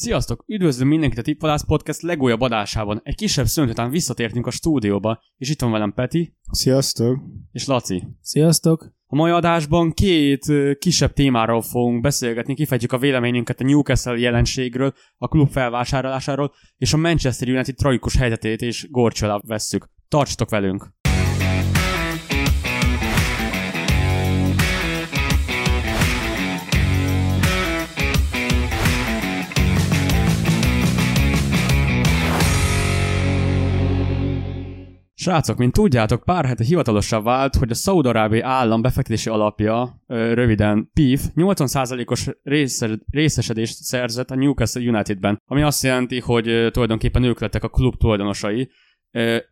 Sziasztok! Üdvözlöm mindenkit a Tipvalász Podcast legújabb adásában. Egy kisebb szünet után visszatértünk a stúdióba, és itt van velem Peti. Sziasztok! És Laci. Sziasztok! A mai adásban két kisebb témáról fogunk beszélgetni, kifejtjük a véleményünket a Newcastle jelenségről, a klub felvásárlásáról, és a Manchester United tragikus helyzetét és gorcsolá vesszük. Tartsatok velünk! Srácok, mint tudjátok, pár hete hivatalosan vált, hogy a Szaudarábi állam befektetési alapja, röviden PIF, 80%-os részesedést szerzett a Newcastle Unitedben, ami azt jelenti, hogy tulajdonképpen ők lettek a klub tulajdonosai.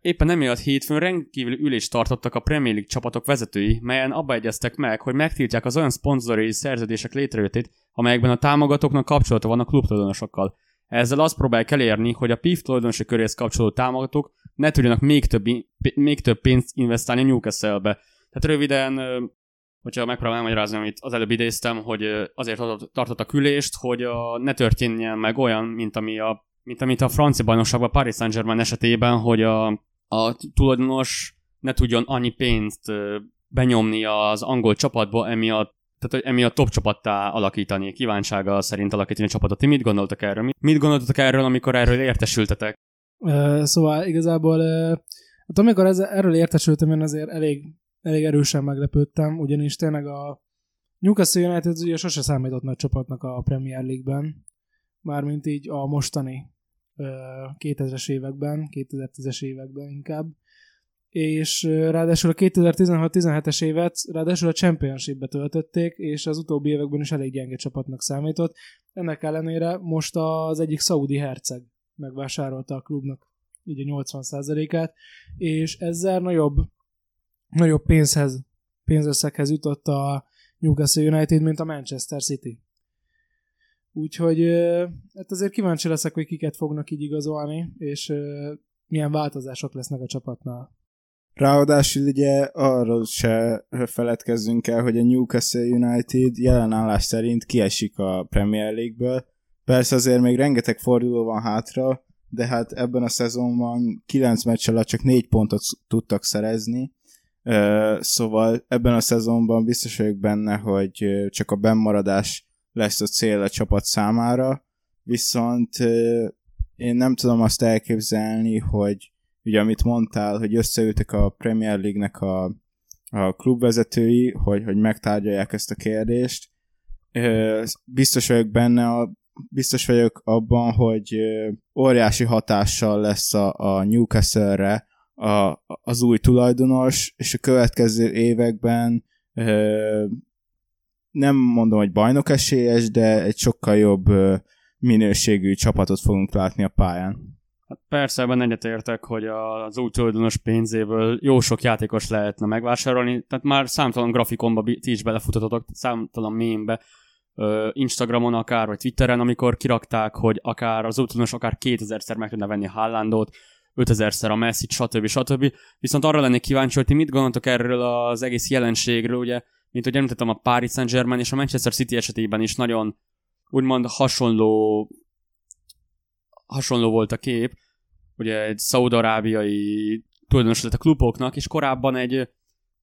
Éppen emiatt hétfőn rendkívül ülést tartottak a Premier League csapatok vezetői, melyen abba egyeztek meg, hogy megtiltják az olyan szponzori szerződések létrejöttét, amelyekben a támogatóknak kapcsolata van a klub tulajdonosokkal. Ezzel azt próbálják elérni, hogy a PIF tulajdonosi köréhez kapcsolódó támogatók ne tudjanak még több, még több pénzt investálni Newcastle-be. Tehát röviden, hogyha megpróbálom elmagyarázni, amit az előbb idéztem, hogy azért tartott a külést, hogy a, ne történjen meg olyan, mint ami a mint amit a francia bajnokságban Paris Saint-Germain esetében, hogy a, a tulajdonos ne tudjon annyi pénzt benyomni az angol csapatba, emiatt tehát, hogy emiatt top csapattá alakítani, kívánsága szerint alakítani a csapatot. Ti mit gondoltak erről? Mit gondoltatok erről, amikor erről értesültetek? Szóval igazából, hát amikor ez, erről értesültem, én azért elég, elég erősen meglepődtem, ugyanis tényleg a Newcastle United ugye sose számított nagy csapatnak a Premier League-ben, mármint így a mostani uh, 2000-es években, 2010-es években inkább, és ráadásul a 2016-17-es évet ráadásul a Championship-be töltötték, és az utóbbi években is elég gyenge csapatnak számított. Ennek ellenére most az egyik szaudi herceg megvásárolta a klubnak így a 80%-át, és ezzel nagyobb, nagyobb pénzhez, pénzösszeghez jutott a Newcastle United, mint a Manchester City. Úgyhogy hát azért kíváncsi leszek, hogy kiket fognak így igazolni, és milyen változások lesznek a csapatnál. Ráadásul ugye arról se feledkezzünk el, hogy a Newcastle United jelen állás szerint kiesik a Premier League-ből. Persze azért még rengeteg forduló van hátra, de hát ebben a szezonban 9 meccs alatt csak 4 pontot tudtak szerezni, szóval ebben a szezonban biztos vagyok benne, hogy csak a bennmaradás lesz a cél a csapat számára, viszont én nem tudom azt elképzelni, hogy ugye amit mondtál, hogy összeültek a Premier League-nek a, a klubvezetői, hogy, hogy megtárgyalják ezt a kérdést. Biztos vagyok benne, a, biztos vagyok abban, hogy óriási hatással lesz a, a Newcastle-re a, az új tulajdonos, és a következő években nem mondom, hogy bajnok esélyes, de egy sokkal jobb minőségű csapatot fogunk látni a pályán. Hát persze, ebben egyetértek, hogy az új tulajdonos pénzéből jó sok játékos lehetne megvásárolni, tehát már számtalan grafikonba ti is belefutatotok, számtalan mémbe, Instagramon akár, vagy Twitteren, amikor kirakták, hogy akár az új tulajdonos akár 2000-szer meg tudna venni Haalandot, 5000-szer a messi stb. stb. Viszont arra lennék kíváncsi, hogy ti mit gondoltok erről az egész jelenségről, ugye, mint hogy említettem, a Paris Saint-Germain és a Manchester City esetében is nagyon úgymond hasonló hasonló volt a kép, ugye egy szaudarábiai tulajdonos lett a kluboknak, és korábban egy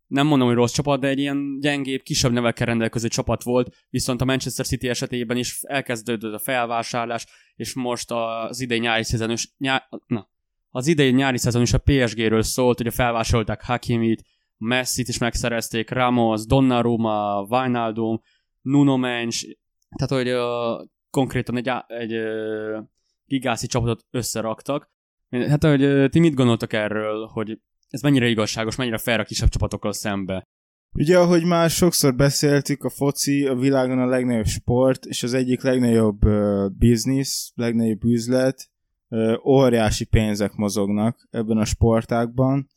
nem mondom, hogy rossz csapat, de egy ilyen gyengébb, kisebb nevekkel rendelkező csapat volt, viszont a Manchester City esetében is elkezdődött a felvásárlás, és most az idei nyári szezon is, nyá, na, az idei nyári szezon is a PSG-ről szólt, hogy felvásárolták Hakimit, Messi-t is megszerezték, Ramos, Donnarumma, Wijnaldum, Nuno Mensch, tehát hogy uh, konkrétan egy, egy uh, gigászi csapatot összeraktak. Hát, hogy ti mit gondoltak erről, hogy ez mennyire igazságos, mennyire fair a kisebb csapatokkal szembe? Ugye, ahogy már sokszor beszéltük, a foci a világon a legnagyobb sport, és az egyik legnagyobb uh, biznisz, legnagyobb üzlet, uh, óriási pénzek mozognak ebben a sportákban,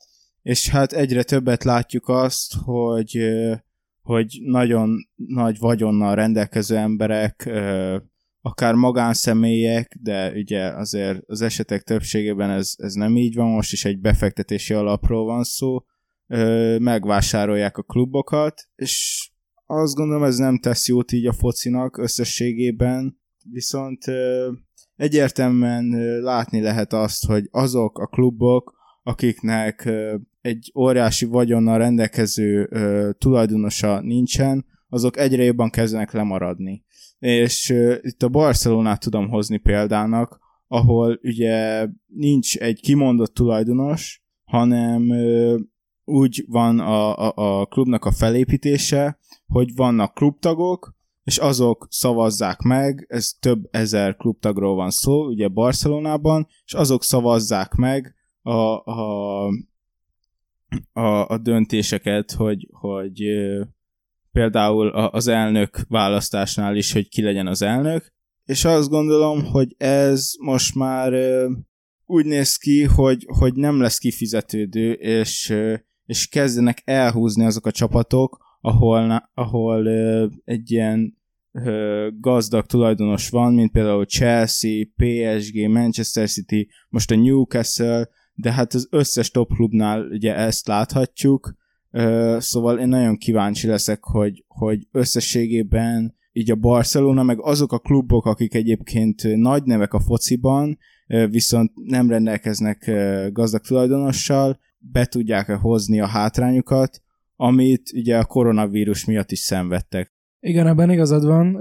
és hát egyre többet látjuk azt, hogy, uh, hogy nagyon nagy vagyonnal rendelkező emberek uh, akár magánszemélyek, de ugye azért az esetek többségében ez, ez nem így van, most is egy befektetési alapról van szó, ö, megvásárolják a klubokat, és azt gondolom ez nem tesz jót így a focinak összességében, viszont egyértelműen látni lehet azt, hogy azok a klubok, akiknek egy óriási vagyonnal rendelkező tulajdonosa nincsen, azok egyre jobban kezdenek lemaradni. És itt a Barcelonát tudom hozni példának, ahol ugye nincs egy kimondott tulajdonos, hanem úgy van a, a, a klubnak a felépítése, hogy vannak klubtagok, és azok szavazzák meg, ez több ezer klubtagról van szó, ugye Barcelonában, és azok szavazzák meg a, a, a, a döntéseket, hogy, hogy például az elnök választásnál is, hogy ki legyen az elnök, és azt gondolom, hogy ez most már úgy néz ki, hogy, hogy nem lesz kifizetődő, és, és kezdenek elhúzni azok a csapatok, ahol, ahol egy ilyen gazdag tulajdonos van, mint például Chelsea, PSG, Manchester City, most a Newcastle, de hát az összes top klubnál ugye ezt láthatjuk, szóval én nagyon kíváncsi leszek, hogy, hogy összességében így a Barcelona, meg azok a klubok, akik egyébként nagy nevek a fociban, viszont nem rendelkeznek gazdag tulajdonossal, be tudják-e hozni a hátrányukat, amit ugye a koronavírus miatt is szenvedtek. Igen, ebben igazad van.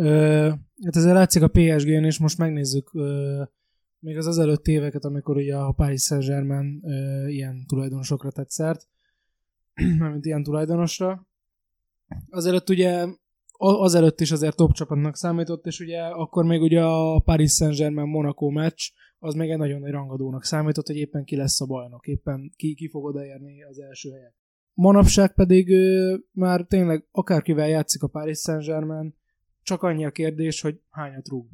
Hát ezzel látszik a PSG-n, és most megnézzük még az azelőtt éveket, amikor ugye a Paris Saint-Germain ilyen tulajdonosokra tett szert, mint ilyen tulajdonosra. Azelőtt ugye azelőtt is azért top csapatnak számított, és ugye akkor még ugye a Paris Saint-Germain Monaco meccs, az még egy nagyon nagy rangadónak számított, hogy éppen ki lesz a bajnok, éppen ki, ki fog odaérni az első helyet. Manapság pedig ő, már tényleg akárkivel játszik a Paris Saint-Germain, csak annyi a kérdés, hogy hányat rúg.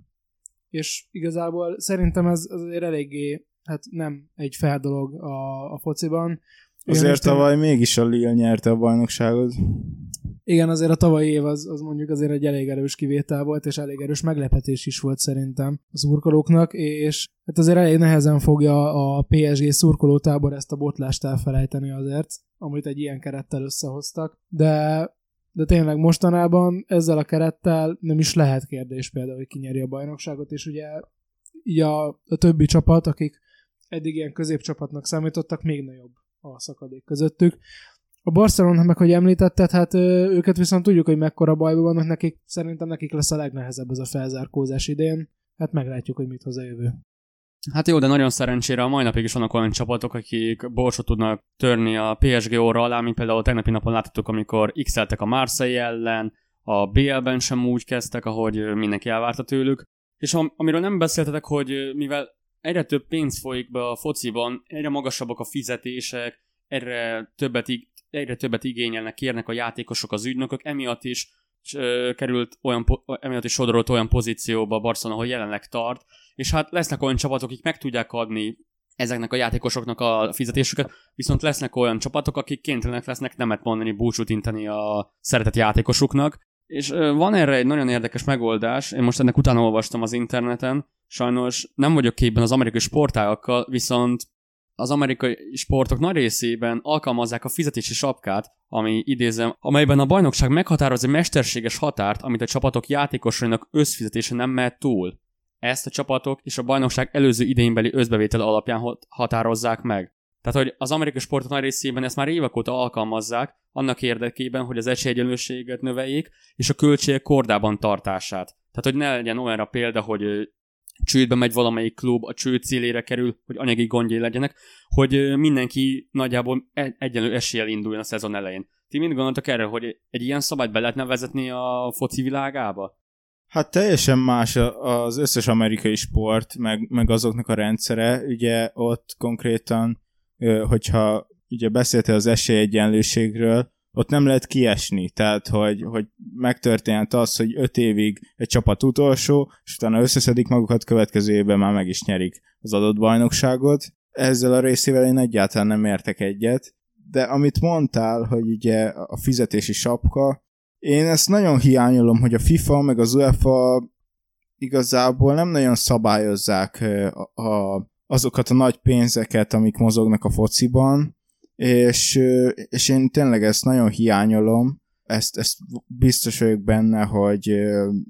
És igazából szerintem ez azért eléggé, hát nem egy fel dolog a, a fociban. Azért tavaly mégis a Lille nyerte a bajnokságot. Igen, azért a tavalyi év az, az mondjuk azért egy elég erős kivétel volt, és elég erős meglepetés is volt szerintem az szurkolóknak, és hát azért elég nehezen fogja a PSG szurkolótábor ezt a botlást elfelejteni azért, amit egy ilyen kerettel összehoztak, de de tényleg mostanában ezzel a kerettel nem is lehet kérdés például, hogy ki nyeri a bajnokságot, és ugye így a, a többi csapat, akik eddig ilyen középcsapatnak számítottak, még nagyobb a szakadék közöttük. A Barcelona meg, hogy említetted, hát őket viszont tudjuk, hogy mekkora bajban vannak nekik, szerintem nekik lesz a legnehezebb ez a felzárkózás idén. Hát meglátjuk, hogy mit hoz a jövő. Hát jó, de nagyon szerencsére a mai napig is vannak olyan csapatok, akik borsot tudnak törni a PSG óra alá, mint például a tegnapi napon láthattuk, amikor x a Marseille ellen, a BL-ben sem úgy kezdtek, ahogy mindenki elvárta tőlük. És am- amiről nem beszéltetek, hogy mivel egyre több pénz folyik be a fociban, egyre magasabbak a fizetések, egyre többet, egyre többet igényelnek, kérnek a játékosok, az ügynökök, emiatt is került olyan, emiatt is sodorolt olyan pozícióba Barcelona, hogy jelenleg tart, és hát lesznek olyan csapatok, akik meg tudják adni ezeknek a játékosoknak a fizetésüket, viszont lesznek olyan csapatok, akik kénytelenek lesznek nemet mondani, búcsút inteni a szeretett játékosuknak, és van erre egy nagyon érdekes megoldás, én most ennek utána olvastam az interneten, sajnos nem vagyok képben az amerikai sportágakkal, viszont az amerikai sportok nagy részében alkalmazzák a fizetési sapkát, ami idézem, amelyben a bajnokság meghatároz egy mesterséges határt, amit a csapatok játékosainak összfizetése nem mehet túl. Ezt a csapatok és a bajnokság előző idénybeli összbevétel alapján határozzák meg. Tehát, hogy az amerikai sportok nagy részében ezt már évek óta alkalmazzák, annak érdekében, hogy az esélyegyenlőséget növeljék, és a költségek kordában tartását. Tehát, hogy ne legyen olyanra példa, hogy csődbe megy valamelyik klub, a csőd célére kerül, hogy anyagi gondjai legyenek, hogy mindenki nagyjából e- egyenlő eséllyel induljon a szezon elején. Ti mind gondoltak erre, hogy egy ilyen szabályt be lehetne vezetni a foci világába? Hát teljesen más az összes amerikai sport, meg, meg azoknak a rendszere. Ugye ott konkrétan, hogyha ugye beszéltél az esélyegyenlőségről, ott nem lehet kiesni, tehát hogy, hogy megtörténhet az, hogy öt évig egy csapat utolsó, és utána összeszedik magukat, következő évben már meg is nyerik az adott bajnokságot. Ezzel a részével én egyáltalán nem értek egyet, de amit mondtál, hogy ugye a fizetési sapka, én ezt nagyon hiányolom, hogy a FIFA meg az UEFA igazából nem nagyon szabályozzák a, a, azokat a nagy pénzeket, amik mozognak a fociban, és, és én tényleg ezt nagyon hiányolom, ezt, ezt biztos vagyok benne, hogy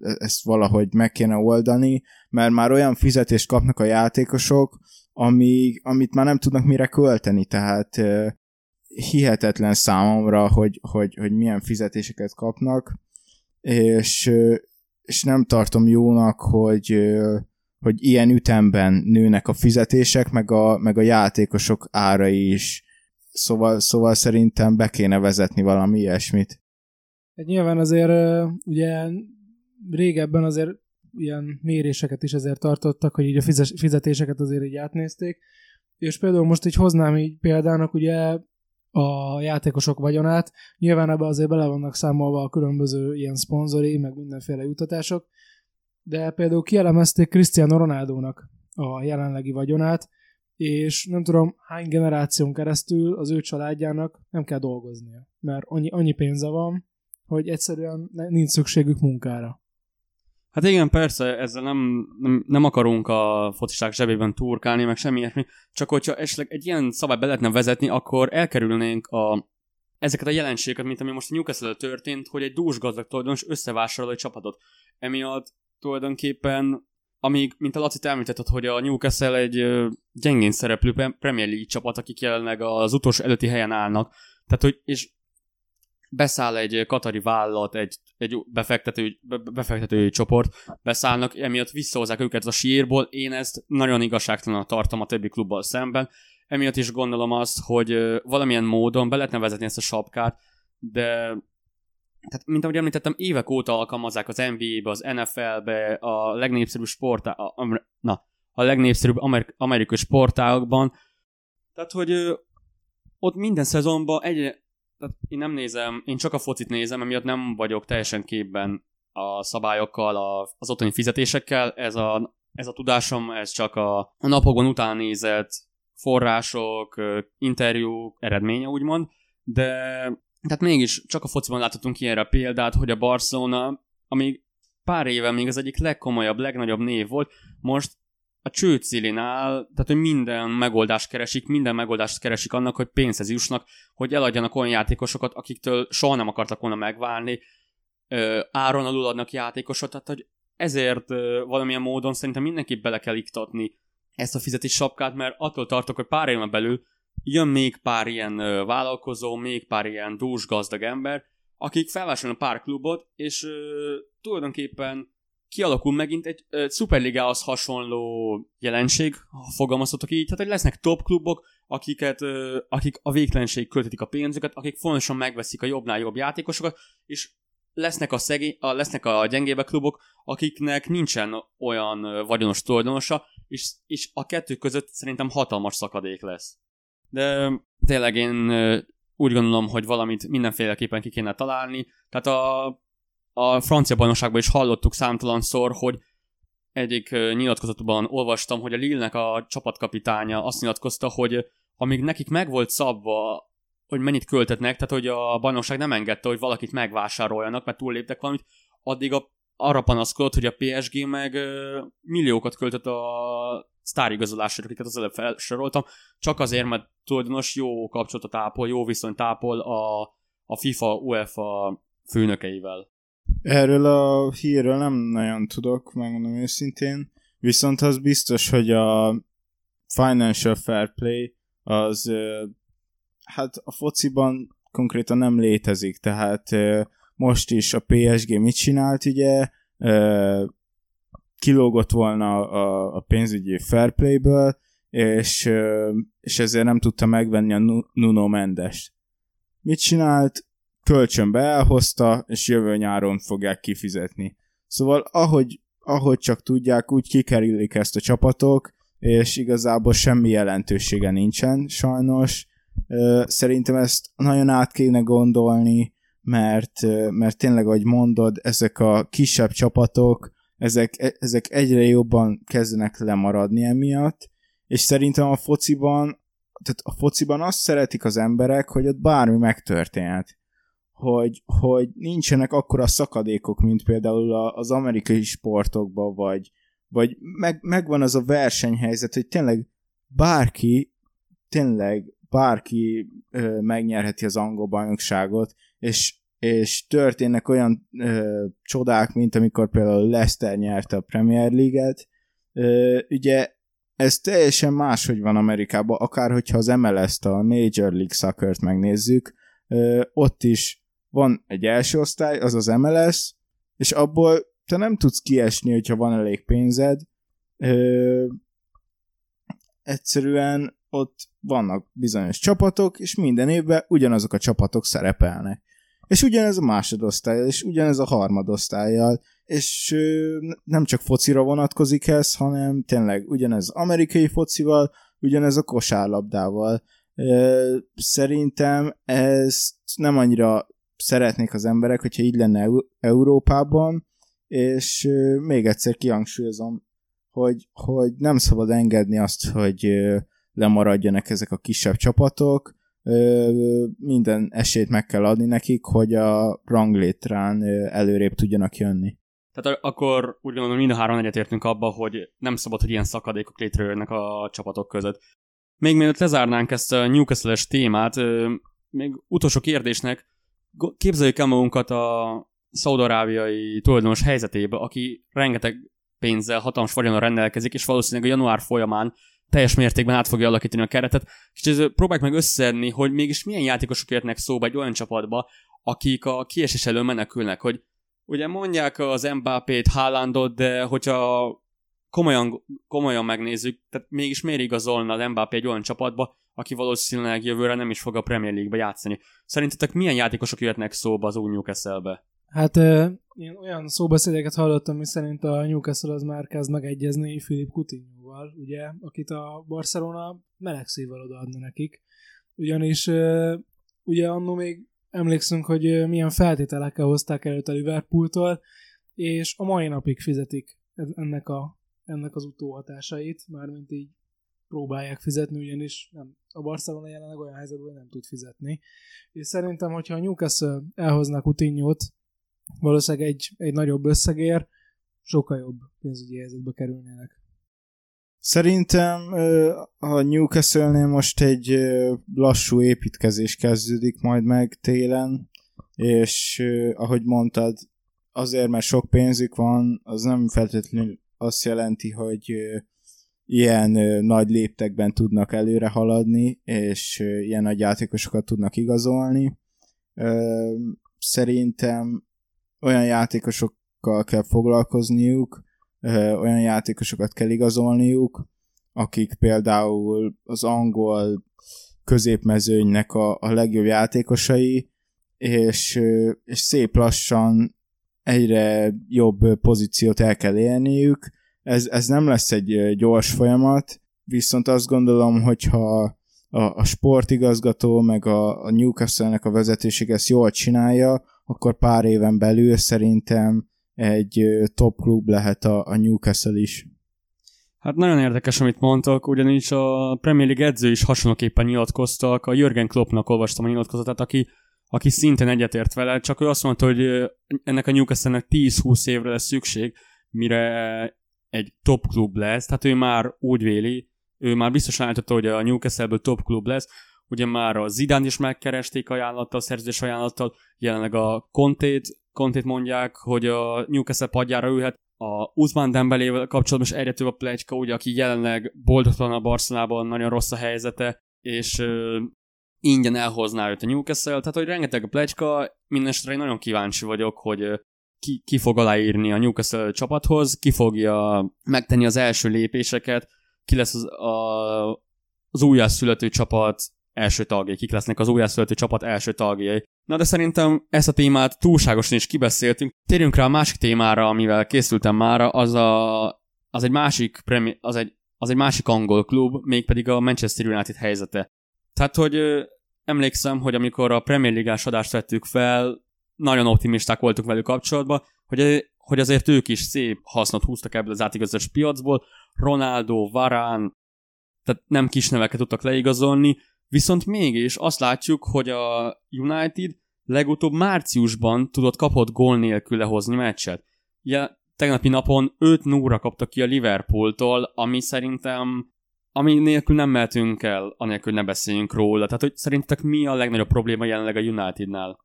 ezt valahogy meg kéne oldani, mert már olyan fizetést kapnak a játékosok, ami, amit már nem tudnak mire költeni, tehát hihetetlen számomra, hogy, hogy, hogy milyen fizetéseket kapnak, és, és nem tartom jónak, hogy, hogy ilyen ütemben nőnek a fizetések, meg a, meg a játékosok árai is. Szóval, szóval szerintem be kéne vezetni valami ilyesmit. Hát nyilván azért ugye régebben azért ilyen méréseket is azért tartottak, hogy így a fizetéseket azért így átnézték, és például most így hoznám így példának ugye a játékosok vagyonát, nyilván ebbe azért bele vannak számolva a különböző ilyen szponzori, meg mindenféle jutatások, de például kielemezték Cristiano Ronaldo-nak a jelenlegi vagyonát, és nem tudom hány generáción keresztül az ő családjának nem kell dolgoznia, mert annyi, annyi pénze van, hogy egyszerűen nincs szükségük munkára. Hát igen, persze, ezzel nem, nem, nem akarunk a focisták zsebében turkálni, meg semmi ilyesmi, csak hogyha esetleg egy ilyen szabály be lehetne vezetni, akkor elkerülnénk a, ezeket a jelenségeket, mint ami most a newcastle történt, hogy egy dúsgazdag tulajdonos összevásárol egy csapatot. Emiatt tulajdonképpen, amíg, mint a Laci említetted, hogy a Newcastle egy gyengén szereplő Premier League csapat, akik jelenleg az utolsó előtti helyen állnak, tehát, hogy, és beszáll egy katari vállalat, egy, egy befektető, befektetői csoport, beszállnak, emiatt visszahozzák őket a sírból, én ezt nagyon igazságtalan tartom a többi klubbal szemben, emiatt is gondolom azt, hogy valamilyen módon be lehetne vezetni ezt a sapkát, de tehát, mint ahogy említettem, évek óta alkalmazzák az NBA-be, az NFL-be, a legnépszerűbb sport, a, na, a legnépszerűbb amer- amerikai sportágokban. Tehát, hogy ott minden szezonban egyre, tehát én nem nézem, én csak a focit nézem, emiatt nem vagyok teljesen képben a szabályokkal, a, az otthoni fizetésekkel. Ez a, ez a tudásom, ez csak a, a napokon után nézett források, interjúk eredménye, úgymond, de tehát mégis csak a fociban láthatunk ilyenre a példát, hogy a Barcelona, amíg pár éve még az egyik legkomolyabb, legnagyobb név volt, most a csőcélén áll, tehát hogy minden megoldást keresik, minden megoldást keresik annak, hogy pénzhez jussanak, hogy eladjanak olyan játékosokat, akiktől soha nem akartak volna megválni, áron alul adnak játékosot, tehát hogy ezért valamilyen módon szerintem mindenképp bele kell iktatni ezt a fizetés sapkát, mert attól tartok, hogy pár éven belül jön még pár ilyen vállalkozó, még pár ilyen dús gazdag ember, akik felvásárolnak pár klubot, és tulajdonképpen kialakul megint egy uh, szuperligához hasonló jelenség, ha fogalmazhatok így, tehát hogy lesznek top klubok, akiket, akik a végtelenség költetik a pénzüket, akik fontosan megveszik a jobbnál jobb játékosokat, és lesznek a, szegény, a, lesznek a gyengébe klubok, akiknek nincsen olyan vagyonos tulajdonosa, és, és a kettő között szerintem hatalmas szakadék lesz. De tényleg én úgy gondolom, hogy valamit mindenféleképpen ki kéne találni. Tehát a a francia bajnokságban is hallottuk számtalanszor, hogy egyik nyilatkozatban olvastam, hogy a Lille-nek a csapatkapitánya azt nyilatkozta, hogy amíg nekik meg volt szabva, hogy mennyit költetnek, tehát hogy a bajnokság nem engedte, hogy valakit megvásároljanak, mert túlléptek valamit, addig a, arra panaszkodott, hogy a PSG meg milliókat költött a sztárigazolásra, akiket az előbb felsoroltam, csak azért, mert tulajdonos jó kapcsolatot ápol, jó viszonyt ápol a, a FIFA, UEFA főnökeivel. Erről a hírről nem nagyon tudok, megmondom őszintén, viszont az biztos, hogy a financial fair play az hát a fociban konkrétan nem létezik, tehát most is a PSG mit csinált, ugye kilógott volna a, a pénzügyi fair playből, és, és ezért nem tudta megvenni a Nuno Mendes. Mit csinált? kölcsönbe elhozta, és jövő nyáron fogják kifizetni. Szóval ahogy, ahogy csak tudják, úgy kikerülik ezt a csapatok, és igazából semmi jelentősége nincsen, sajnos. Szerintem ezt nagyon át kéne gondolni, mert, mert tényleg, ahogy mondod, ezek a kisebb csapatok, ezek, e, ezek egyre jobban kezdenek lemaradni emiatt, és szerintem a fociban, tehát a fociban azt szeretik az emberek, hogy ott bármi megtörténhet. Hogy, hogy nincsenek akkora szakadékok, mint például az amerikai sportokban, vagy, vagy meg, megvan az a versenyhelyzet, hogy tényleg bárki, tényleg bárki ö, megnyerheti az angol bajnokságot, és, és történnek olyan ö, csodák, mint amikor például Leicester nyerte a Premier League-et, ö, ugye ez teljesen máshogy van Amerikában, akár hogyha az MLS-t, a Major League Soccer-t megnézzük, ö, ott is van egy első osztály, az az MLS, és abból te nem tudsz kiesni, hogyha van elég pénzed. Ö, egyszerűen ott vannak bizonyos csapatok, és minden évben ugyanazok a csapatok szerepelnek. És ugyanez a másodosztályjal, és ugyanez a harmadosztályjal, és nem csak focira vonatkozik ez, hanem tényleg ugyanez amerikai focival, ugyanez a kosárlabdával. Szerintem ezt nem annyira szeretnék az emberek, hogyha így lenne Európában, és még egyszer kihangsúlyozom, hogy, hogy nem szabad engedni azt, hogy lemaradjanak ezek a kisebb csapatok, minden esélyt meg kell adni nekik, hogy a ranglétrán előrébb tudjanak jönni. Tehát akkor úgy gondolom, mind a három egyetértünk abba, hogy nem szabad, hogy ilyen szakadékok létrejönnek a csapatok között. Még mielőtt lezárnánk ezt a Newcastle-es témát, még utolsó kérdésnek, képzeljük el magunkat a szaudarábiai tulajdonos helyzetébe, aki rengeteg pénzzel, hatalmas vagyonra rendelkezik, és valószínűleg a január folyamán teljes mértékben át fogja alakítani a keretet, és próbáljuk meg összedni, hogy mégis milyen játékosok érnek szóba egy olyan csapatba, akik a kiesés elől menekülnek, hogy ugye mondják az Mbappét, Haalandot, de hogyha komolyan, komolyan megnézzük, tehát mégis miért igazolna az Mbappé egy olyan csapatba, aki valószínűleg jövőre nem is fog a Premier League-be játszani. Szerintetek milyen játékosok jöhetnek szóba az új Newcastle-be? Hát én olyan szóbeszédeket hallottam, mi szerint a Newcastle az már kezd megegyezni Filip Coutinho-val, ugye, akit a Barcelona meleg szívvel odaadna nekik. Ugyanis ugye annó még emlékszünk, hogy milyen feltételekkel hozták előtt a Liverpooltól, és a mai napig fizetik ennek, a, ennek az utóhatásait, mármint így próbálják fizetni, ugyanis nem, a Barcelona jelenleg olyan helyzetben, hogy nem tud fizetni. És szerintem, hogyha a Newcastle elhoznak Coutinho-t, valószínűleg egy, egy nagyobb összegér, sokkal jobb pénzügyi helyzetbe kerülnének. Szerintem a Newcastle-nél most egy lassú építkezés kezdődik majd meg télen, és ahogy mondtad, azért, mert sok pénzük van, az nem feltétlenül azt jelenti, hogy ilyen nagy léptekben tudnak előre haladni, és ilyen nagy játékosokat tudnak igazolni. Szerintem olyan játékosokkal kell foglalkozniuk, olyan játékosokat kell igazolniuk, akik például az angol középmezőnynek a, a legjobb játékosai, és, és szép lassan egyre jobb pozíciót el kell élniük. Ez, ez nem lesz egy gyors folyamat, viszont azt gondolom, hogyha a, a sportigazgató meg a, a Newcastle-nek a vezetőség ezt jól csinálja, akkor pár éven belül szerintem egy top klub lehet a, a Newcastle is. Hát nagyon érdekes, amit mondtak, ugyanis a Premier League edző is hasonlóképpen nyilatkoztak. A Jürgen Kloppnak olvastam a nyilatkozatát, aki, aki szintén egyetért vele, csak ő azt mondta, hogy ennek a Newcastle-nek 10-20 évre lesz szükség, mire egy top klub lesz, tehát ő már úgy véli, ő már biztosan állította, hogy a Newcastle-ből top klub lesz, ugye már a Zidán is megkeresték ajánlattal, szerződés ajánlattal, jelenleg a Contét, Contét mondják, hogy a Newcastle padjára ülhet, a Uzman Dembelével kapcsolatban is egyre több a plegyka, ugye, aki jelenleg boldogtalan a Barcelonában, nagyon rossz a helyzete, és ö, ingyen elhozná őt a Newcastle, tehát hogy rengeteg a plegyka, mindenesetre nagyon kíváncsi vagyok, hogy ki, ki fog aláírni a Newcastle csapathoz, ki fogja megtenni az első lépéseket, ki lesz az, a, az újjászülető csapat első tagjai, kik lesznek az újjászülető csapat első tagjai. Na de szerintem ezt a témát túlságosan is kibeszéltünk. Térjünk rá a másik témára, amivel készültem már, az, a, az egy másik premi, az egy, az egy másik angol klub, mégpedig a Manchester United helyzete. Tehát, hogy ö, emlékszem, hogy amikor a Premier League-ás adást vettük fel, nagyon optimisták voltunk velük kapcsolatban, hogy, hogy azért ők is szép hasznot húztak ebből az átigazás piacból. Ronaldo, Varane, tehát nem kis neveket tudtak leigazolni, Viszont mégis azt látjuk, hogy a United legutóbb márciusban tudott kapott gól nélkül lehozni meccset. Ja, tegnapi napon 5 0 kaptak ki a Liverpooltól, ami szerintem ami nélkül nem mehetünk el, anélkül ne beszéljünk róla. Tehát, hogy szerintetek mi a legnagyobb probléma jelenleg a Unitednál?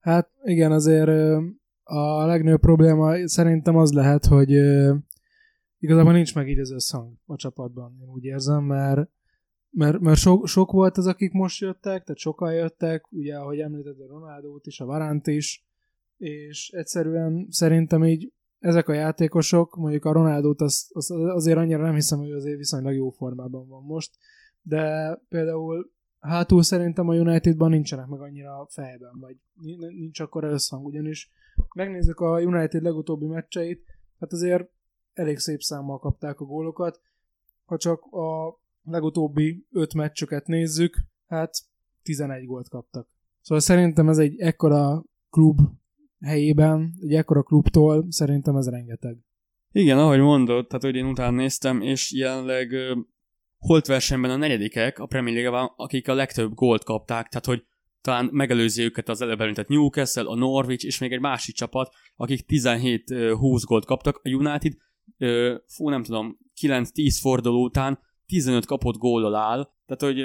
Hát igen, azért a legnagyobb probléma szerintem az lehet, hogy igazából nincs meg így az összhang a csapatban, én úgy érzem, mert mert, mert sok, sok volt az, akik most jöttek, tehát sokan jöttek, ugye, ahogy említetted a Ronaldót is, a Varánt is, és egyszerűen szerintem így ezek a játékosok, mondjuk a Ronaldót az, az, azért annyira nem hiszem, hogy azért viszonylag jó formában van most, de például hátul szerintem a Unitedban nincsenek meg annyira fejben, vagy nincs akkor összhang, ugyanis megnézzük a United legutóbbi meccseit, hát azért elég szép számmal kapták a gólokat, ha csak a legutóbbi öt meccsöket nézzük, hát 11 gólt kaptak. Szóval szerintem ez egy ekkora klub helyében, egy ekkora klubtól szerintem ez rengeteg. Igen, ahogy mondod, tehát hogy én utána néztem, és jelenleg holt versenyben a negyedikek a Premier league akik a legtöbb gólt kapták, tehát hogy talán megelőzi őket az előbb említett Newcastle, a Norwich és még egy másik csapat, akik 17-20 gólt kaptak. A United, fú, nem tudom, 9-10 forduló után 15 kapott góllal áll, tehát hogy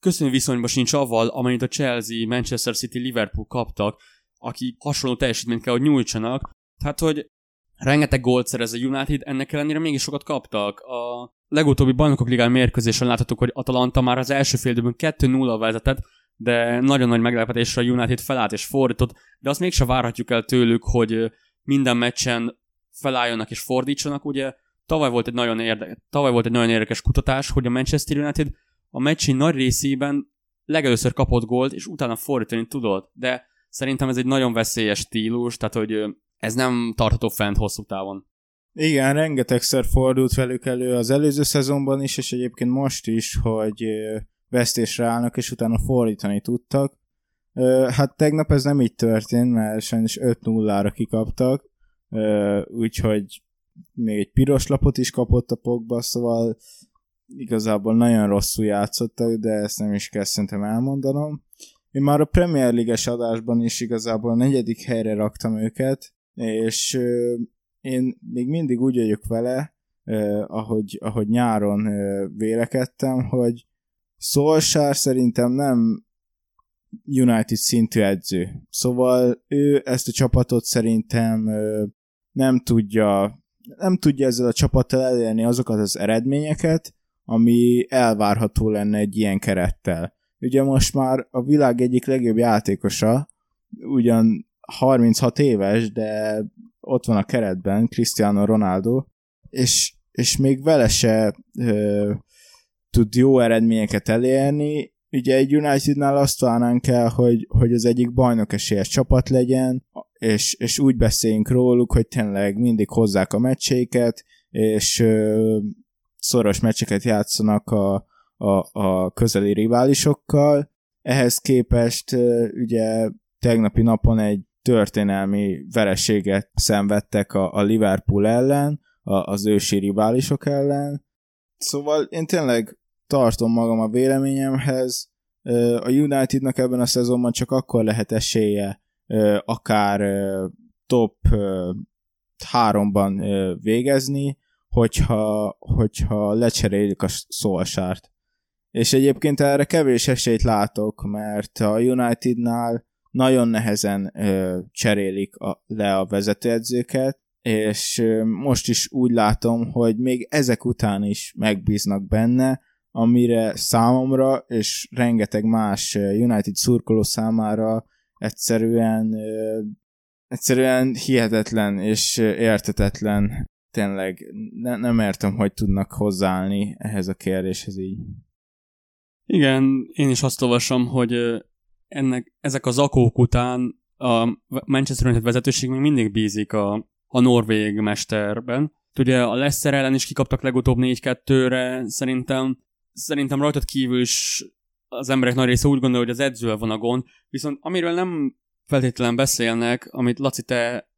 köszönő viszonyban sincs avval, amennyit a Chelsea, Manchester City, Liverpool kaptak, akik hasonló teljesítményt kell, hogy nyújtsanak. Tehát, hogy rengeteg gólt szerez a United, ennek ellenére mégis sokat kaptak. A legutóbbi bajnokok ligán mérkőzésen láthatók, hogy Atalanta már az első fél időben 2-0 vezetett, de nagyon nagy meglepetésre a United felállt és fordított, de azt mégse várhatjuk el tőlük, hogy minden meccsen felálljanak és fordítsanak. Ugye tavaly volt egy nagyon, érde- tavaly volt egy nagyon érdekes kutatás, hogy a Manchester United a meccsi nagy részében legelőször kapott gólt, és utána fordítani tudott, de szerintem ez egy nagyon veszélyes stílus, tehát hogy ez nem tartható fent hosszú távon. Igen, rengetegszer fordult velük elő az előző szezonban is, és egyébként most is, hogy vesztésre állnak, és utána fordítani tudtak. Hát tegnap ez nem így történt, mert sajnos 5-0-ra kikaptak, úgyhogy még egy piros lapot is kapott a Pogba, szóval igazából nagyon rosszul játszottak, de ezt nem is kell szerintem elmondanom. Én már a Premier League-es adásban is igazából a negyedik helyre raktam őket, és én még mindig úgy vagyok vele, ahogy, ahogy nyáron vélekedtem, hogy Solskjaer szerintem nem United szintű edző. Szóval ő ezt a csapatot szerintem nem tudja nem tudja ezzel a csapattal elérni azokat az eredményeket, ami elvárható lenne egy ilyen kerettel. Ugye most már a világ egyik legjobb játékosa, ugyan 36 éves, de ott van a keretben Cristiano Ronaldo, és, és még vele se ö, tud jó eredményeket elérni. Ugye egy Unitednál azt várnánk el, hogy, hogy az egyik bajnok esélyes csapat legyen, és, és úgy beszéljünk róluk, hogy tényleg mindig hozzák a meccseiket, és ö, szoros meccseket játszanak a, a, a közeli riválisokkal. Ehhez képest ö, ugye tegnapi napon egy történelmi vereséget szenvedtek a, a Liverpool ellen, a, az ősi riválisok ellen. Szóval én tényleg tartom magam a véleményemhez. A Unitednak ebben a szezonban csak akkor lehet esélye akár top háromban végezni, hogyha, hogyha lecserélik a szolsárt. És egyébként erre kevés esélyt látok, mert a Unitednál nagyon nehezen cserélik a, le a vezetőedzőket, és most is úgy látom, hogy még ezek után is megbíznak benne, amire számomra és rengeteg más United szurkoló számára egyszerűen egyszerűen hihetetlen és értetetlen. Tényleg ne, nem értem, hogy tudnak hozzáállni ehhez a kérdéshez így. Igen, én is azt olvasom, hogy ennek, ezek az akók után a Manchester United vezetőség még mindig bízik a, a norvég mesterben. Ugye a Leicester ellen is kikaptak legutóbb 4-2-re, szerintem, szerintem rajtad kívül is az emberek nagy része úgy gondolja, hogy az edzővel van a gond, viszont amiről nem feltétlenül beszélnek, amit Laci te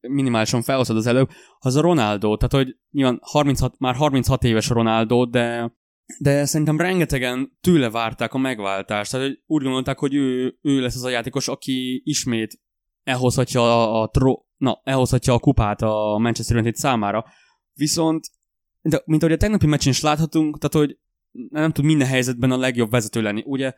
minimálisan felhozod az előbb, az a Ronaldo, tehát hogy nyilván 36, már 36 éves a Ronaldo, de de szerintem rengetegen tőle várták a megváltást, tehát hogy úgy gondolták, hogy ő, ő lesz az a játékos, aki ismét elhozhatja a, a, tro, na, elhozhatja a kupát a Manchester United számára. Viszont, de, mint ahogy a tegnapi meccsen is láthatunk, tehát hogy nem tud minden helyzetben a legjobb vezető lenni. Ugye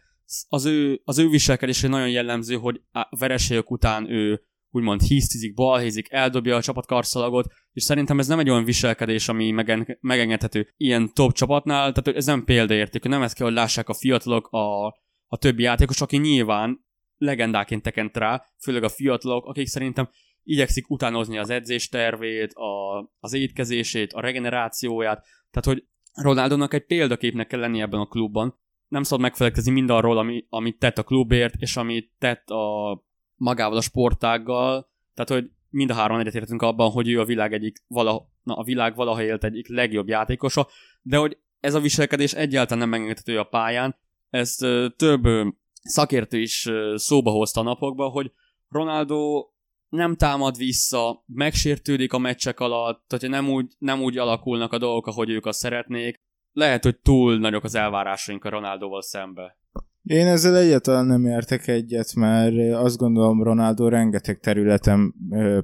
az ő, az ő viselkedése nagyon jellemző, hogy a vereségek után ő úgymond hisztizik, balhézik, eldobja a csapat karszalagot, és szerintem ez nem egy olyan viselkedés, ami megen- megengedhető ilyen top csapatnál, tehát ez nem példaértékű, nem ezt kell, hogy lássák a fiatalok, a, a többi játékos, aki nyilván legendáként tekent rá, főleg a fiatalok, akik szerintem igyekszik utánozni az edzéstervét, a, az étkezését, a regenerációját, tehát hogy Ronaldónak egy példaképnek kell lenni ebben a klubban. Nem szabad megfelelkezni mindarról, ami, amit tett a klubért, és amit tett a magával a sportággal, tehát hogy mind a három egyetértünk abban, hogy ő a világ egyik, vala, na, a világ valaha élt egyik legjobb játékosa, de hogy ez a viselkedés egyáltalán nem megengedhető a pályán, ezt ö, több ö, szakértő is ö, szóba hozta napokban, hogy Ronaldo nem támad vissza, megsértődik a meccsek alatt, tehát nem úgy, nem úgy alakulnak a dolgok, ahogy ők azt szeretnék. Lehet, hogy túl nagyok az elvárásaink a Ronaldoval szembe. Én ezzel egyáltalán nem értek egyet, mert azt gondolom Ronaldo rengeteg területen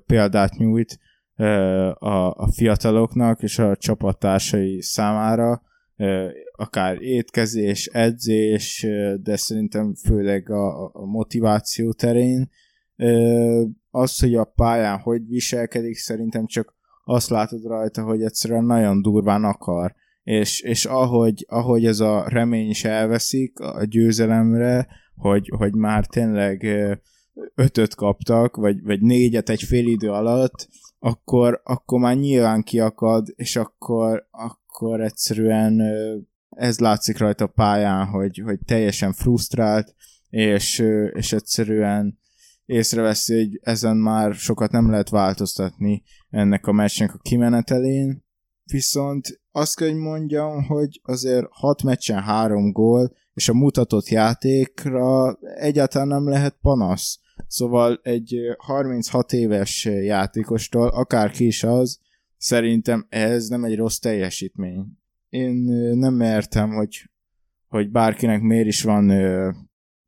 példát nyújt a, fiataloknak és a csapattársai számára, akár étkezés, edzés, de szerintem főleg a, a motiváció terén. Az, hogy a pályán hogy viselkedik, szerintem csak azt látod rajta, hogy egyszerűen nagyon durván akar. És, és ahogy, ahogy ez a remény is elveszik a győzelemre, hogy, hogy már tényleg ötöt kaptak, vagy, vagy négyet egy fél idő alatt, akkor, akkor már nyilván kiakad, és akkor, akkor egyszerűen ez látszik rajta a pályán, hogy, hogy teljesen frusztrált, és, és egyszerűen észreveszi, hogy ezen már sokat nem lehet változtatni ennek a meccsnek a kimenetelén, viszont azt kell, hogy mondjam, hogy azért 6 meccsen 3 gól, és a mutatott játékra egyáltalán nem lehet panasz. Szóval egy 36 éves játékostól, akárki is az, szerintem ez nem egy rossz teljesítmény. Én nem értem, hogy, hogy bárkinek miért is van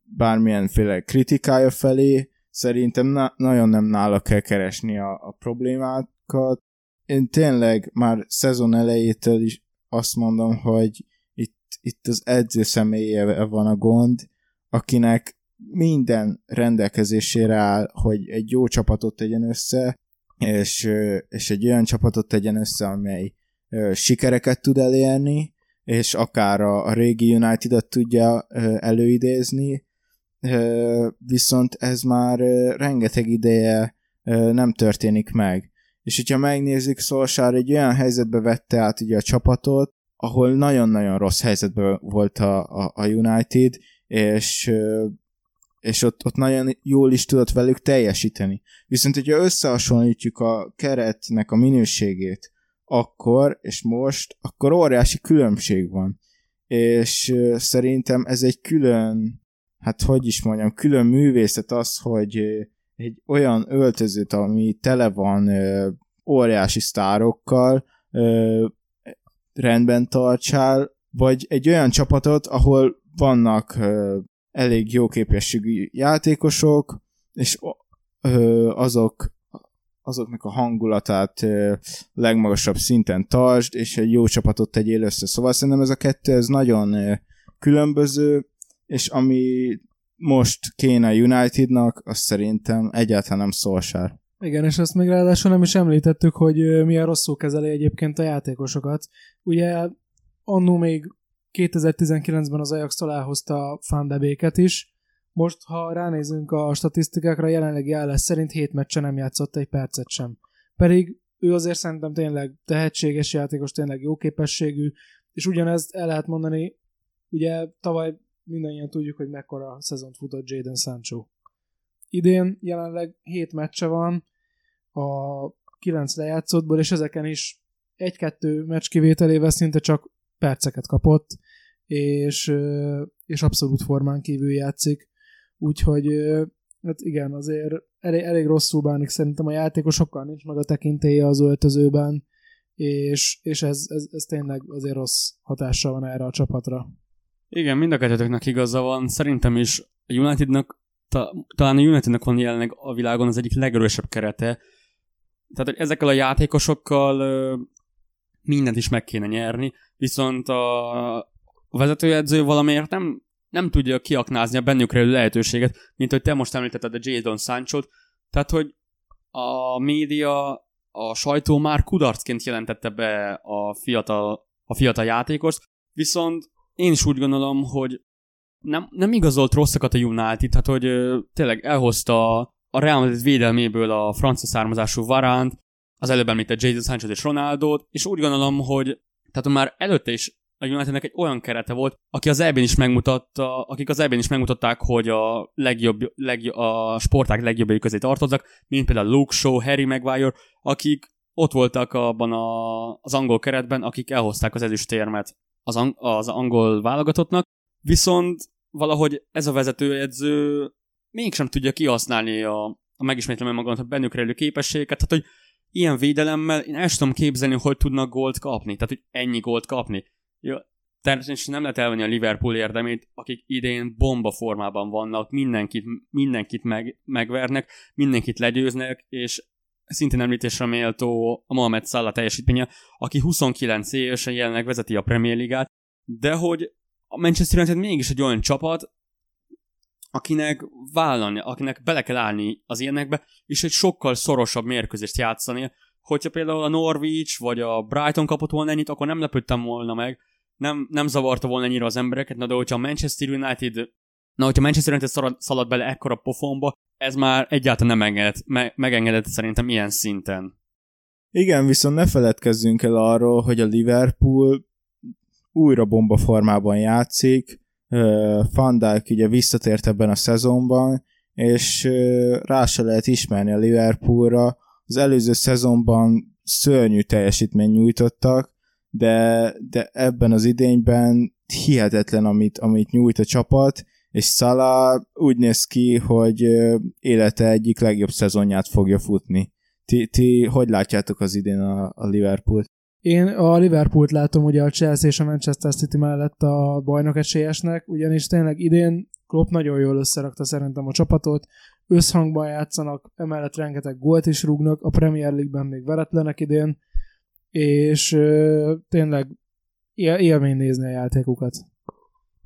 bármilyenféle kritikája felé, szerintem na- nagyon nem nála kell keresni a, a problémákat, én tényleg már szezon elejétől is azt mondom, hogy itt, itt az edző személye van a gond, akinek minden rendelkezésére áll, hogy egy jó csapatot tegyen össze, és, és egy olyan csapatot tegyen össze, amely sikereket tud elérni, és akár a, a régi United-ot tudja előidézni, viszont ez már rengeteg ideje nem történik meg. És hogyha megnézik, Szolsár egy olyan helyzetbe vette át ugye a csapatot, ahol nagyon-nagyon rossz helyzetben volt a, a, a United, és, és ott, ott nagyon jól is tudott velük teljesíteni. Viszont, hogyha összehasonlítjuk a keretnek a minőségét, akkor és most, akkor óriási különbség van. És szerintem ez egy külön, hát hogy is mondjam, külön művészet az, hogy egy olyan öltözőt, ami tele van ö, óriási sztárokkal, ö, rendben tartsál, vagy egy olyan csapatot, ahol vannak ö, elég jó képességű játékosok, és ö, azok azoknak a hangulatát ö, legmagasabb szinten tartsd, és egy jó csapatot tegyél össze. Szóval szerintem ez a kettő ez nagyon ö, különböző, és ami most kéne Unitednak, az szerintem egyáltalán nem Solskjaer. Igen, és azt még ráadásul nem is említettük, hogy milyen rosszul kezeli egyébként a játékosokat. Ugye annó még 2019-ben az Ajax elhozta Fandebéket is, most, ha ránézünk a statisztikákra, jelenlegi állás szerint 7 meccsen nem játszott egy percet sem. Pedig ő azért szerintem tényleg tehetséges játékos, tényleg jó képességű, és ugyanezt el lehet mondani, ugye tavaly mindannyian tudjuk, hogy mekkora szezont futott Jaden Sancho. Idén jelenleg 7 meccse van, a 9 lejátszottból, és ezeken is egy-kettő meccs kivételével szinte csak perceket kapott, és, és abszolút formán kívül játszik. Úgyhogy hát igen, azért elég, elég rosszul bánik szerintem a játékosokkal, nincs meg a tekintélye az öltözőben, és, és ez, ez, ez tényleg azért rossz hatással van erre a csapatra. Igen, mind a kettőtöknek igaza van. Szerintem is a Unitednak, ta, talán a Unitednak van jelenleg a világon az egyik legerősebb kerete. Tehát, hogy ezekkel a játékosokkal ö, mindent is meg kéne nyerni, viszont a, vezetőedző valamiért nem, nem tudja kiaknázni a bennük rejlő lehetőséget, mint hogy te most említetted a Jadon sancho tehát hogy a média, a sajtó már kudarcként jelentette be a fiatal, a fiatal játékos, viszont én is úgy gondolom, hogy nem, nem igazolt rosszakat a United, tehát hogy ö, tényleg elhozta a Real Madrid védelméből a francia származású Varánt, az előbb említett Jadon Sancho és Ronaldo, és úgy gondolom, hogy tehát már előtte is a Unitednek egy olyan kerete volt, aki az ebben is megmutatta, akik az ebben is megmutatták, hogy a legjobb, legjobb a sporták legjobbjai közé tartoznak, mint például Luke Shaw, Harry Maguire, akik ott voltak abban a, az angol keretben, akik elhozták az ezüstérmet az, ang- az angol válogatottnak, viszont valahogy ez a vezetőedző mégsem tudja kihasználni a, a megismétlem magamat, a bennük rejlő képességeket, tehát hogy ilyen védelemmel én el tudom képzelni, hogy tudnak gólt kapni, tehát hogy ennyi gólt kapni. Jó, természetesen nem lehet elvenni a Liverpool érdemét, akik idén bomba formában vannak, mindenkit, mindenkit meg, megvernek, mindenkit legyőznek, és szintén említésre méltó a Mohamed Salah teljesítménye, aki 29 évesen jelenleg vezeti a Premier Ligát, de hogy a Manchester United mégis egy olyan csapat, akinek vállalni, akinek bele kell állni az ilyenekbe, és egy sokkal szorosabb mérkőzést játszani. Hogyha például a Norwich vagy a Brighton kapott volna ennyit, akkor nem lepődtem volna meg, nem, nem zavarta volna ennyire az embereket, na de hogyha a Manchester United Na, hogyha Manchester United szalad, bele ekkora pofonba, ez már egyáltalán nem engedett, me, megengedett szerintem ilyen szinten. Igen, viszont ne feledkezzünk el arról, hogy a Liverpool újra bomba formában játszik, Van Dijk ugye visszatért ebben a szezonban, és rá se lehet ismerni a Liverpoolra. Az előző szezonban szörnyű teljesítmény nyújtottak, de, de ebben az idényben hihetetlen, amit, amit nyújt a csapat, és Salah úgy néz ki, hogy élete egyik legjobb szezonját fogja futni. Ti, ti hogy látjátok az idén a, a Liverpoolt? Én a Liverpoolt látom ugye a Chelsea és a Manchester City mellett a bajnok esélyesnek, ugyanis tényleg idén Klopp nagyon jól összerakta szerintem a csapatot, összhangban játszanak, emellett rengeteg gólt is rúgnak, a Premier League-ben még veretlenek idén, és ö, tényleg él, élmény nézni a játékukat.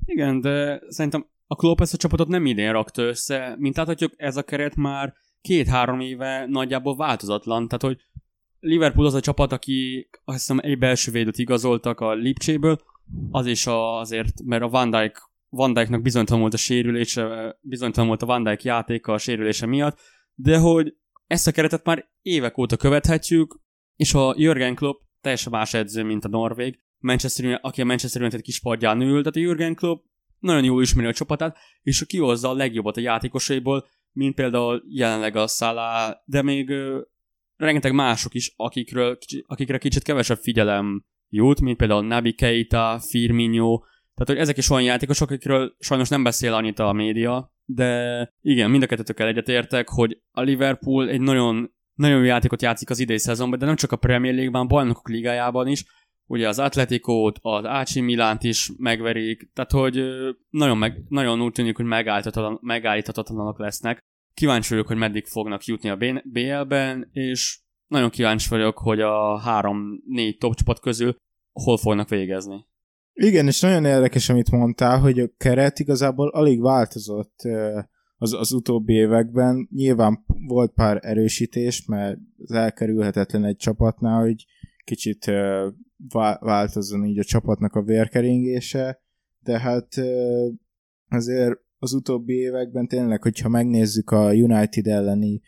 Igen, de szerintem a Klopp ezt a csapatot nem idén rakta össze, mint láthatjuk, ez a keret már két-három éve nagyjából változatlan, tehát hogy Liverpool az a csapat, aki azt hiszem egy belső védőt igazoltak a Lipcséből, az is azért, mert a Van Dijk, Van Dijknak bizonytalan volt a sérülése, bizonytalan volt a Van Dijk játéka a sérülése miatt, de hogy ezt a keretet már évek óta követhetjük, és a Jürgen Klopp teljesen más edző, mint a Norvég, Manchester, aki a Manchester United kispadján ül, tehát a Jürgen Klopp nagyon jól ismeri a csapatát, és kihozza a legjobbat a játékosaiból, mint például jelenleg a Salah, de még ö, rengeteg mások is, akikről, akikre kicsit kevesebb figyelem jut, mint például Nabi Keita, Firmino, tehát hogy ezek is olyan játékosok, akikről sajnos nem beszél annyit a média, de igen, mind a kettőtökkel egyetértek, hogy a Liverpool egy nagyon, nagyon jó játékot játszik az idei szezonban, de nem csak a Premier League-ban, bajnokok ligájában is, ugye az Atletikót, az AC Milánt is megverik, tehát hogy nagyon, meg, nagyon úgy tűnik, hogy megállíthatatlanok lesznek. Kíváncsi vagyok, hogy meddig fognak jutni a BL-ben, és nagyon kíváncsi vagyok, hogy a három-négy top csapat közül hol fognak végezni. Igen, és nagyon érdekes, amit mondtál, hogy a keret igazából alig változott az, az utóbbi években. Nyilván volt pár erősítés, mert az elkerülhetetlen egy csapatnál, hogy kicsit változzon így a csapatnak a vérkeringése, de hát azért az utóbbi években tényleg, hogyha megnézzük a United elleni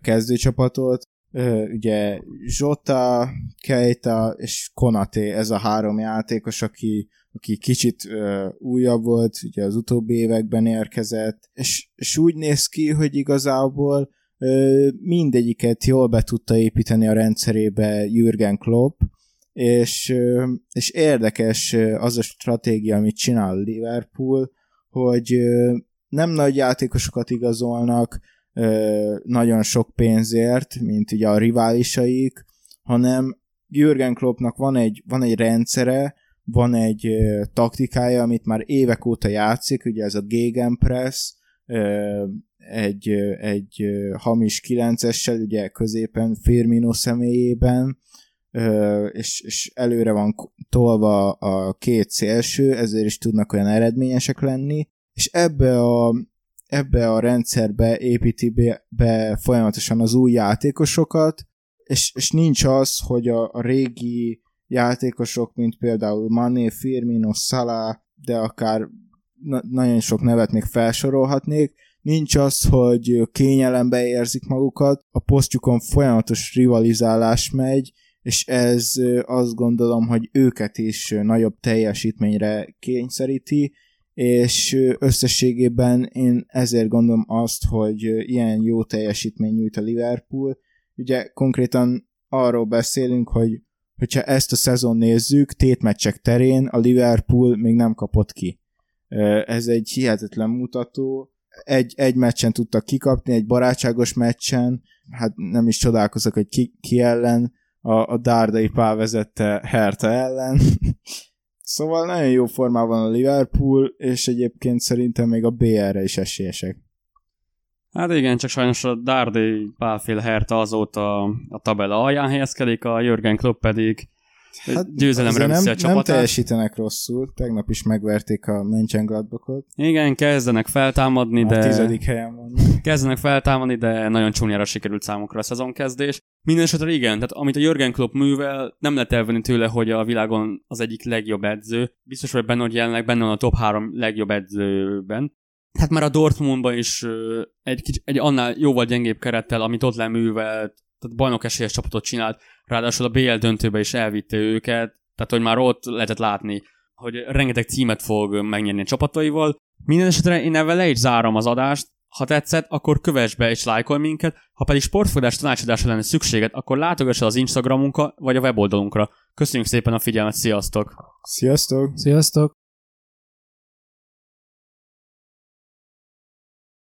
kezdőcsapatot, ugye Zsota, Keita és Konate, ez a három játékos, aki, aki kicsit újabb volt, ugye az utóbbi években érkezett, és, és úgy néz ki, hogy igazából mindegyiket jól be tudta építeni a rendszerébe Jürgen Klopp, és, és érdekes az a stratégia, amit csinál Liverpool, hogy nem nagy játékosokat igazolnak nagyon sok pénzért, mint ugye a riválisaik, hanem Jürgen Kloppnak van egy, van egy rendszere, van egy taktikája, amit már évek óta játszik, ugye ez a Gegenpress, egy, egy hamis kilencessel, ugye középen Firmino személyében, és, és előre van tolva a két szélső, ezért is tudnak olyan eredményesek lenni, és ebbe a, ebbe a rendszerbe építi be, be folyamatosan az új játékosokat, és, és nincs az, hogy a, a régi játékosok, mint például Mané, Firmino, Salah, de akár na- nagyon sok nevet még felsorolhatnék, nincs az, hogy kényelembe érzik magukat, a posztjukon folyamatos rivalizálás megy, és ez azt gondolom, hogy őket is nagyobb teljesítményre kényszeríti, és összességében én ezért gondolom azt, hogy ilyen jó teljesítmény nyújt a Liverpool. Ugye konkrétan arról beszélünk, hogy hogyha ezt a szezon nézzük, tétmeccsek terén a Liverpool még nem kapott ki. Ez egy hihetetlen mutató. Egy, egy meccsen tudtak kikapni, egy barátságos meccsen, hát nem is csodálkozok, hogy ki, ki ellen, a, a Dárdai Pál vezette Herta ellen. szóval nagyon jó formában a Liverpool, és egyébként szerintem még a BR-re is esélyesek. Hát igen, csak sajnos a Dárdai Pálfél Herta azóta a tabella alján helyezkedik, a Jörgen Klopp pedig hát győzelemre nem, a csapatát. Nem teljesítenek rosszul, tegnap is megverték a Mönchengladbachot. Igen, kezdenek feltámadni, Már de... tizedik helyen van. Kezdenek feltámadni, de nagyon csúnyára sikerült számukra a szezonkezdés. Mindenesetre igen, tehát amit a Jörgen Klopp művel, nem lehet elvenni tőle, hogy a világon az egyik legjobb edző. Biztos vagy benne, hogy jelenleg benne van a top három legjobb edzőben. Hát már a Dortmundban is egy, kicsi, egy annál jóval gyengébb kerettel, amit ott leművelt, tehát bajnok esélyes csapatot csinált, ráadásul a BL döntőbe is elvitte őket, tehát hogy már ott lehetett látni, hogy rengeteg címet fog megnyerni a csapataival. Minden esetre én ebben le is zárom az adást, ha tetszett, akkor kövess be és lájkolj minket, ha pedig sportfogadás tanácsadásra lenne szükséged, akkor látogass el az Instagramunkra vagy a weboldalunkra. Köszönjük szépen a figyelmet, sziasztok! Sziasztok! Sziasztok!